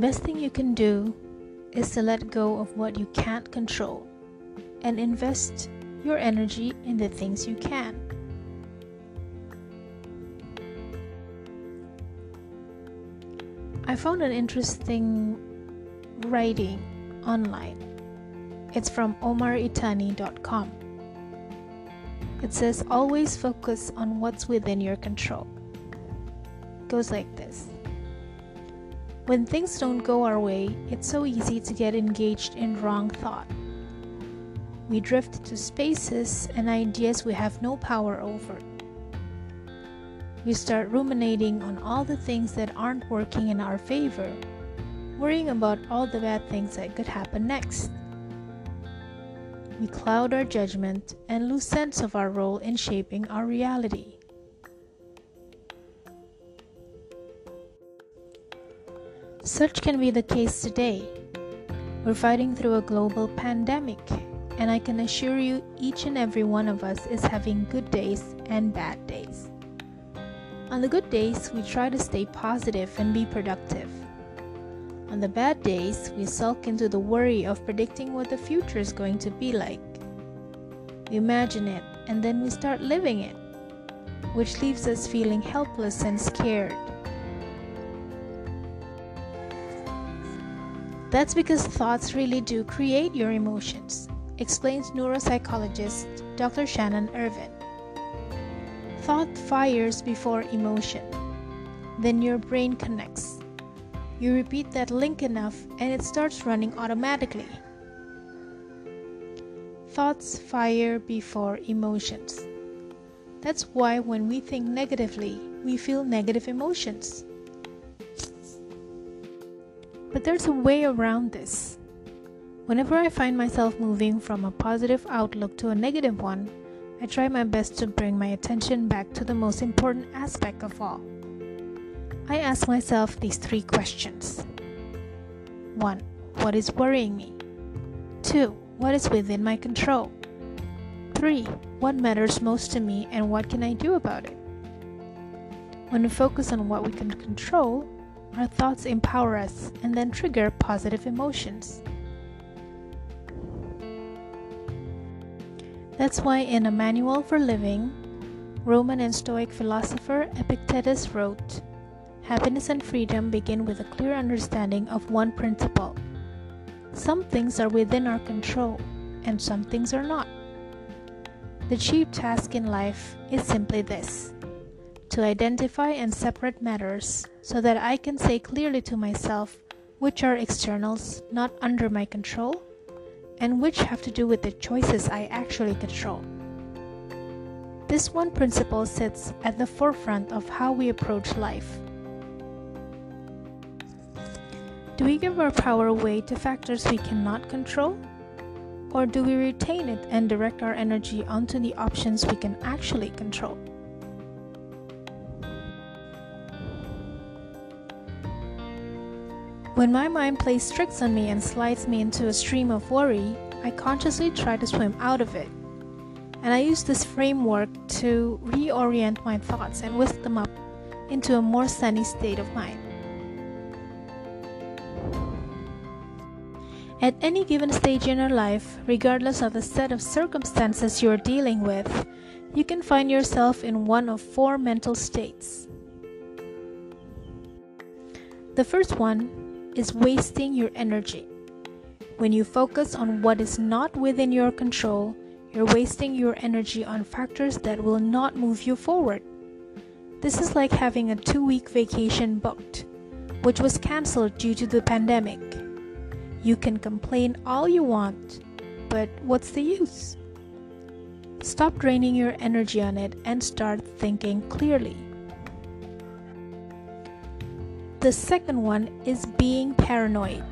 best thing you can do is to let go of what you can't control and invest your energy in the things you can. I found an interesting writing online. It's from omaritani.com. It says always focus on what's within your control. It goes like this. When things don't go our way, it's so easy to get engaged in wrong thought. We drift to spaces and ideas we have no power over. We start ruminating on all the things that aren't working in our favor, worrying about all the bad things that could happen next. We cloud our judgment and lose sense of our role in shaping our reality. Such can be the case today. We're fighting through a global pandemic, and I can assure you each and every one of us is having good days and bad days. On the good days, we try to stay positive and be productive. On the bad days, we sulk into the worry of predicting what the future is going to be like. We imagine it and then we start living it, which leaves us feeling helpless and scared. That's because thoughts really do create your emotions, explains neuropsychologist Dr. Shannon Irvine. Thought fires before emotion. Then your brain connects. You repeat that link enough and it starts running automatically. Thoughts fire before emotions. That's why when we think negatively, we feel negative emotions. But there's a way around this. Whenever I find myself moving from a positive outlook to a negative one, I try my best to bring my attention back to the most important aspect of all. I ask myself these three questions 1. What is worrying me? 2. What is within my control? 3. What matters most to me and what can I do about it? When we focus on what we can control, our thoughts empower us and then trigger positive emotions. That's why in a manual for living, Roman and Stoic philosopher Epictetus wrote Happiness and freedom begin with a clear understanding of one principle. Some things are within our control, and some things are not. The chief task in life is simply this to identify and separate matters so that I can say clearly to myself which are externals not under my control and which have to do with the choices I actually control. This one principle sits at the forefront of how we approach life. Do we give our power away to factors we cannot control? Or do we retain it and direct our energy onto the options we can actually control? When my mind plays tricks on me and slides me into a stream of worry, I consciously try to swim out of it. And I use this framework to reorient my thoughts and whisk them up into a more sunny state of mind. At any given stage in your life, regardless of the set of circumstances you're dealing with, you can find yourself in one of four mental states. The first one is wasting your energy. When you focus on what is not within your control, you're wasting your energy on factors that will not move you forward. This is like having a two week vacation booked, which was cancelled due to the pandemic. You can complain all you want, but what's the use? Stop draining your energy on it and start thinking clearly. The second one is being paranoid.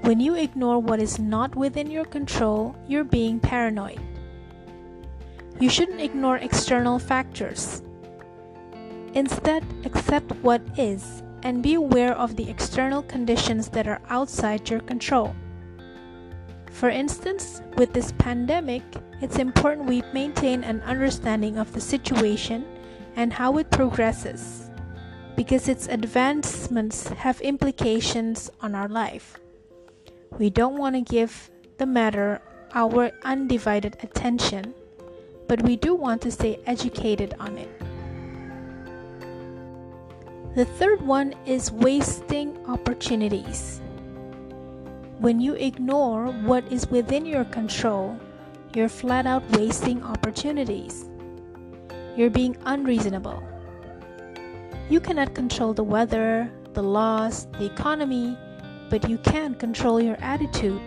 When you ignore what is not within your control, you're being paranoid. You shouldn't ignore external factors. Instead, accept what is and be aware of the external conditions that are outside your control. For instance, with this pandemic, it's important we maintain an understanding of the situation and how it progresses because its advancements have implications on our life. We don't want to give the matter our undivided attention, but we do want to stay educated on it. The third one is wasting opportunities. When you ignore what is within your control, you're flat out wasting opportunities. You're being unreasonable. You cannot control the weather, the laws, the economy, but you can control your attitude,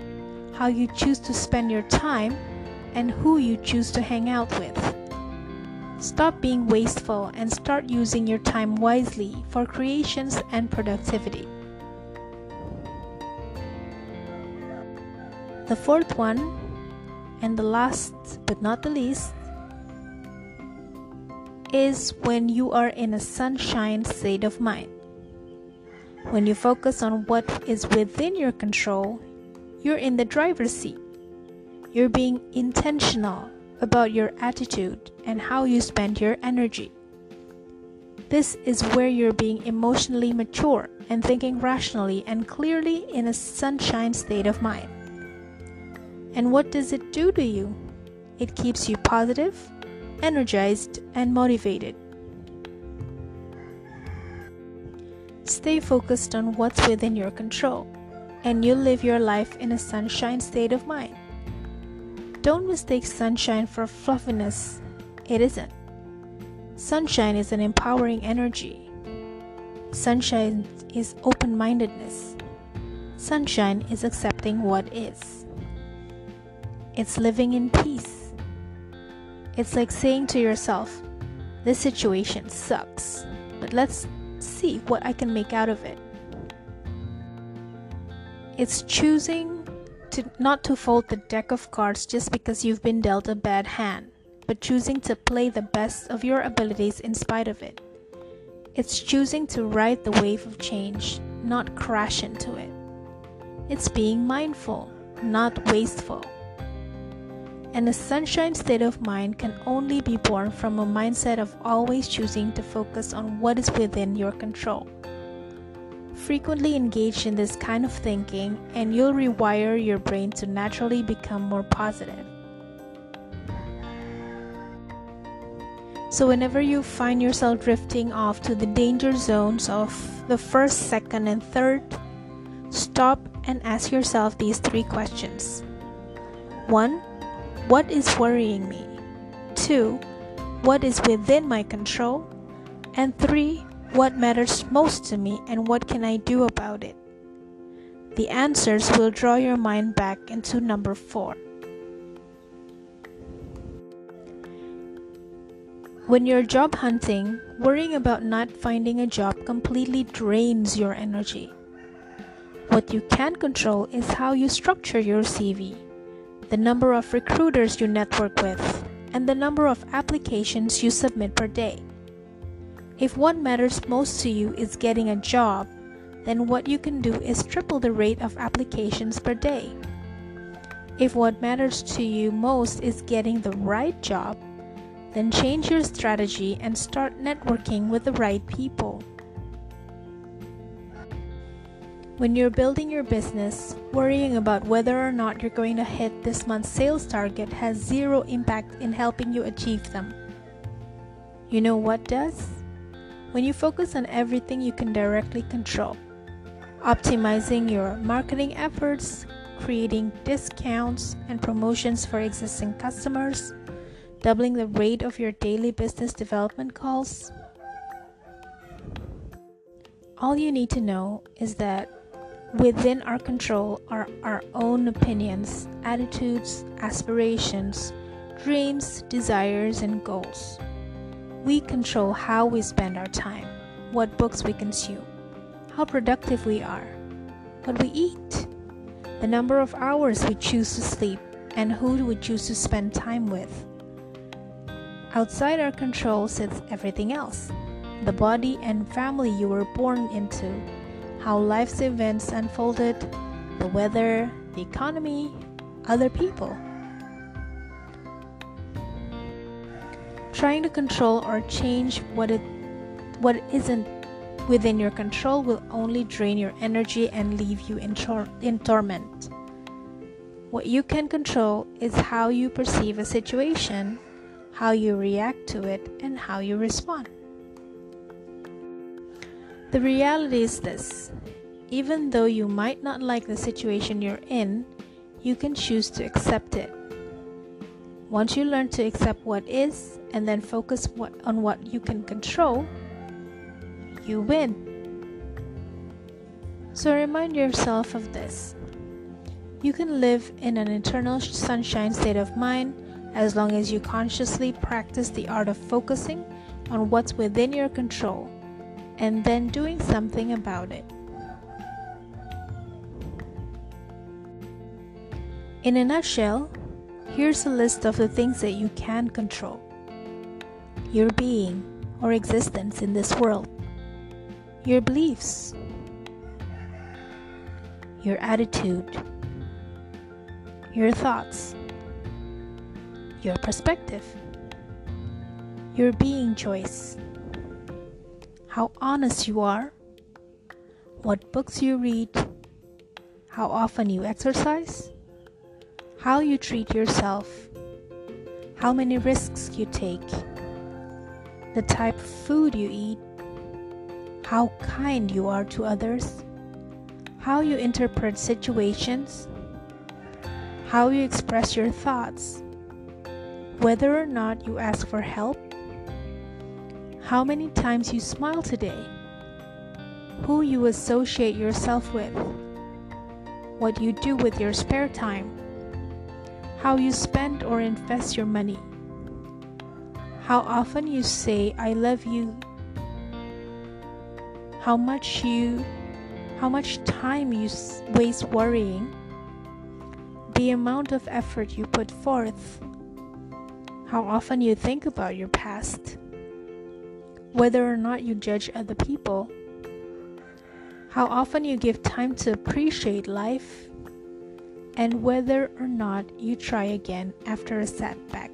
how you choose to spend your time, and who you choose to hang out with. Stop being wasteful and start using your time wisely for creations and productivity. The fourth one, and the last but not the least, is when you are in a sunshine state of mind. When you focus on what is within your control, you're in the driver's seat. You're being intentional about your attitude and how you spend your energy. This is where you're being emotionally mature and thinking rationally and clearly in a sunshine state of mind. And what does it do to you? It keeps you positive, energized, and motivated. Stay focused on what's within your control, and you'll live your life in a sunshine state of mind. Don't mistake sunshine for fluffiness, it isn't. Sunshine is an empowering energy. Sunshine is open mindedness. Sunshine is accepting what is. It's living in peace. It's like saying to yourself, this situation sucks, but let's see what I can make out of it. It's choosing to not to fold the deck of cards just because you've been dealt a bad hand, but choosing to play the best of your abilities in spite of it. It's choosing to ride the wave of change, not crash into it. It's being mindful, not wasteful. And a sunshine state of mind can only be born from a mindset of always choosing to focus on what is within your control. Frequently engage in this kind of thinking, and you'll rewire your brain to naturally become more positive. So, whenever you find yourself drifting off to the danger zones of the first, second, and third, stop and ask yourself these three questions. 1 what is worrying me? 2. What is within my control? And 3. What matters most to me and what can I do about it? The answers will draw your mind back into number 4. When you're job hunting, worrying about not finding a job completely drains your energy. What you can control is how you structure your CV the number of recruiters you network with, and the number of applications you submit per day. If what matters most to you is getting a job, then what you can do is triple the rate of applications per day. If what matters to you most is getting the right job, then change your strategy and start networking with the right people. When you're building your business, worrying about whether or not you're going to hit this month's sales target has zero impact in helping you achieve them. You know what does? When you focus on everything you can directly control, optimizing your marketing efforts, creating discounts and promotions for existing customers, doubling the rate of your daily business development calls. All you need to know is that Within our control are our own opinions, attitudes, aspirations, dreams, desires, and goals. We control how we spend our time, what books we consume, how productive we are, what we eat, the number of hours we choose to sleep, and who we choose to spend time with. Outside our control sits everything else the body and family you were born into how life's events unfolded, the weather, the economy, other people. Trying to control or change what it what isn't within your control will only drain your energy and leave you in, tor- in torment. What you can control is how you perceive a situation, how you react to it, and how you respond. The reality is this even though you might not like the situation you're in, you can choose to accept it. Once you learn to accept what is and then focus what, on what you can control, you win. So remind yourself of this. You can live in an eternal sunshine state of mind as long as you consciously practice the art of focusing on what's within your control and then doing something about it. In a nutshell, here's a list of the things that you can control. Your being or existence in this world, your beliefs, your attitude, your thoughts, your perspective, your being choice, how honest you are, what books you read, how often you exercise. How you treat yourself, how many risks you take, the type of food you eat, how kind you are to others, how you interpret situations, how you express your thoughts, whether or not you ask for help, how many times you smile today, who you associate yourself with, what you do with your spare time how you spend or invest your money, how often you say, I love you, how much you how much time you waste worrying, the amount of effort you put forth, how often you think about your past, whether or not you judge other people, how often you give time to appreciate life and whether or not you try again after a setback.